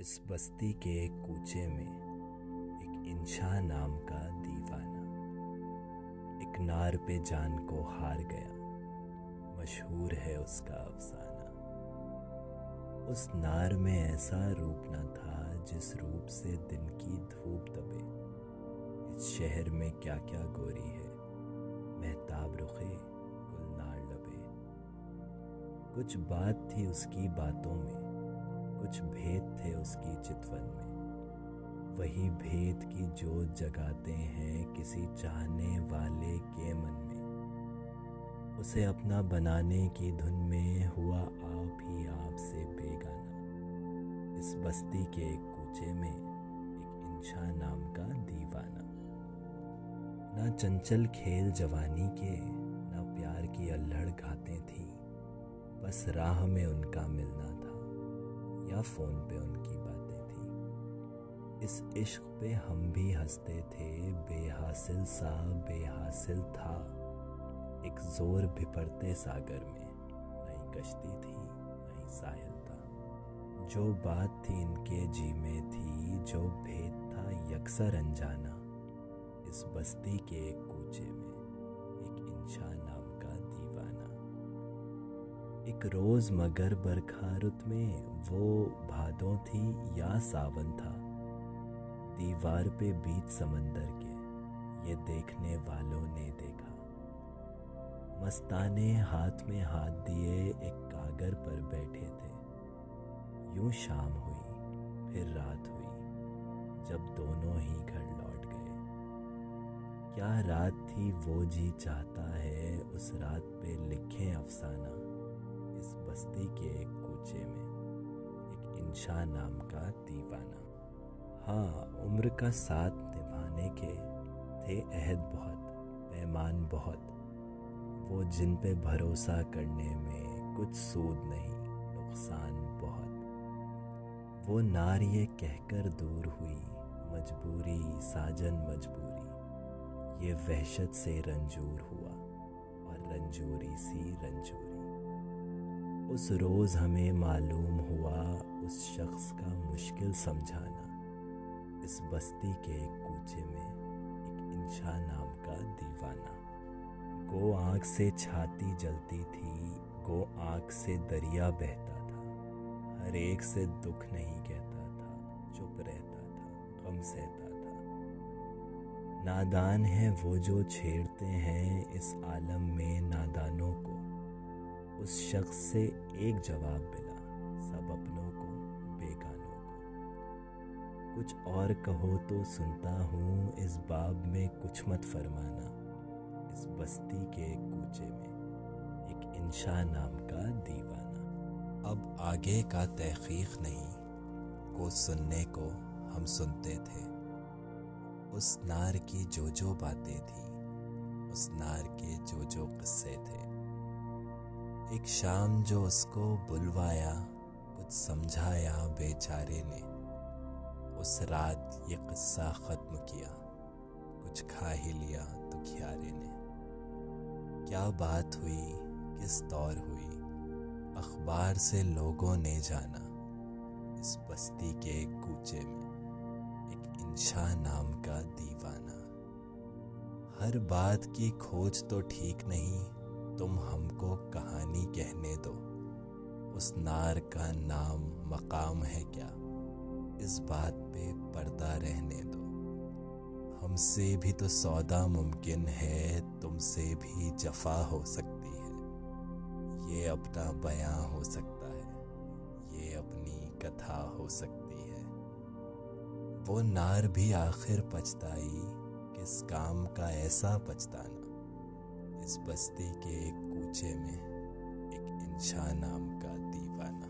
इस बस्ती के एक कूचे में एक इंशा नाम का दीवाना, एक नार पे जान को हार गया, मशहूर है उसका अफसाना। उस नार में ऐसा रूप न था जिस रूप से दिन की धूप दबे। इस शहर में क्या क्या गोरी है, महताब रुखे, गुलनार लबे। कुछ बात थी उसकी बातों में कुछ भेद थे उसकी चितवन में। वही भेद की जोत जगाते हैं किसी चाहने वाले के मन में। उसे अपना बनाने की धुन में हुआ आप ही आप से बेगाना। इस बस्ती के एक कूचे में एक इंशा नाम का दीवाना। ना चंचल खेल जवानी के, ना प्यार की अल्हड़ गाते थी। बस राह में उनका मिलना था। या फ़ोन पे उनकी बातें थी? इस इश्क पे हम भी हँसते थे। बेहासिल सा बेहासिल था। एक ज़ोर भिपड़ते सागर में। नई कश्ती थी नई साहिल था। जो बात थी इनके जी में थी, जो भेद था यकसर अनजाना। इस बस्ती के एक कूचे में एक इंशा नाम का दीवाना एक रोज मगर बरखा रुत में वो भादों थी या सावन था। दीवार पे बीच समंदर के, ये देखने वालों ने देखा। मस्ताने हाथ में हाथ दिए एक कागर पर बैठे थे। यूँ शाम हुई, फिर रात हुई, जब दोनों ही घर लौट गए। क्या रात थी वो जी चाहता है, उस रात पे लिखे अफसाना। बस्ती के एक कूचे में एक इंशा नाम का दीवाना। हाँ उम्र का साथ निभाने के थे अहद बहुत, पैमान बहुत। वो जिन पे भरोसा करने में कुछ सूद नहीं, नुकसान बहुत। वो नार ये कहकर दूर हुई, मजबूरी, साजन मजबूरी। ये वहशत से रंजूर हुआ, और रंजूरी सी रंजूरी। उस रोज़ हमें मालूम हुआ उस शख्स का मुश्किल समझाना। इस बस्ती के एक कूचे में एक इंशा नाम का दीवाना। गो आँख से छाती जलती थी, गो आँख से दरिया बहता था। हर एक से दुख नहीं कहता था, चुप रहता था, गम सहता था। नादान है वो जो छेड़ते हैं इस आलम में नादानों को। उस शख्स से एक जवाब मिला, सब अपनों को, बेगानों को। कुछ और कहो तो सुनता हूँ, इस बाब में कुछ मत फरमाना, इस बस्ती के कूचे में, एक इंशा नाम का दीवाना। अब आगे का तहकीक नहीं, को सुनने को हम सुनते थे। उस नार की जो जो बातें थी, उस नार के जो जो किस्से एक शाम जो उसको बुलवाया, कुछ समझाया बेचारे ने। उस रात ये किस्सा ख़त्म किया। कुछ खा ही लिया दुखियारे ने। क्या बात हुई? किस दौर हुई? अखबार से लोगों ने जाना। इस बस्ती के कूचे में एक इंशा नाम का दीवाना। हर बात की खोज तो ठीक नहीं तुम हमको कहानी कहने दो। उस नार का नाम मकाम है क्या? इस बात पे पर्दा रहने दो। हमसे भी तो सौदा मुमकिन है, तुमसे भी जफा हो सकती है। ये अपना बयां हो सकता है, ये अपनी कथा हो सकती है। वो नार भी आखिर पछताई, किस काम का ऐसा पछताना। इस बस्ती के एक कूचे में एक इंशा नाम का दीवाना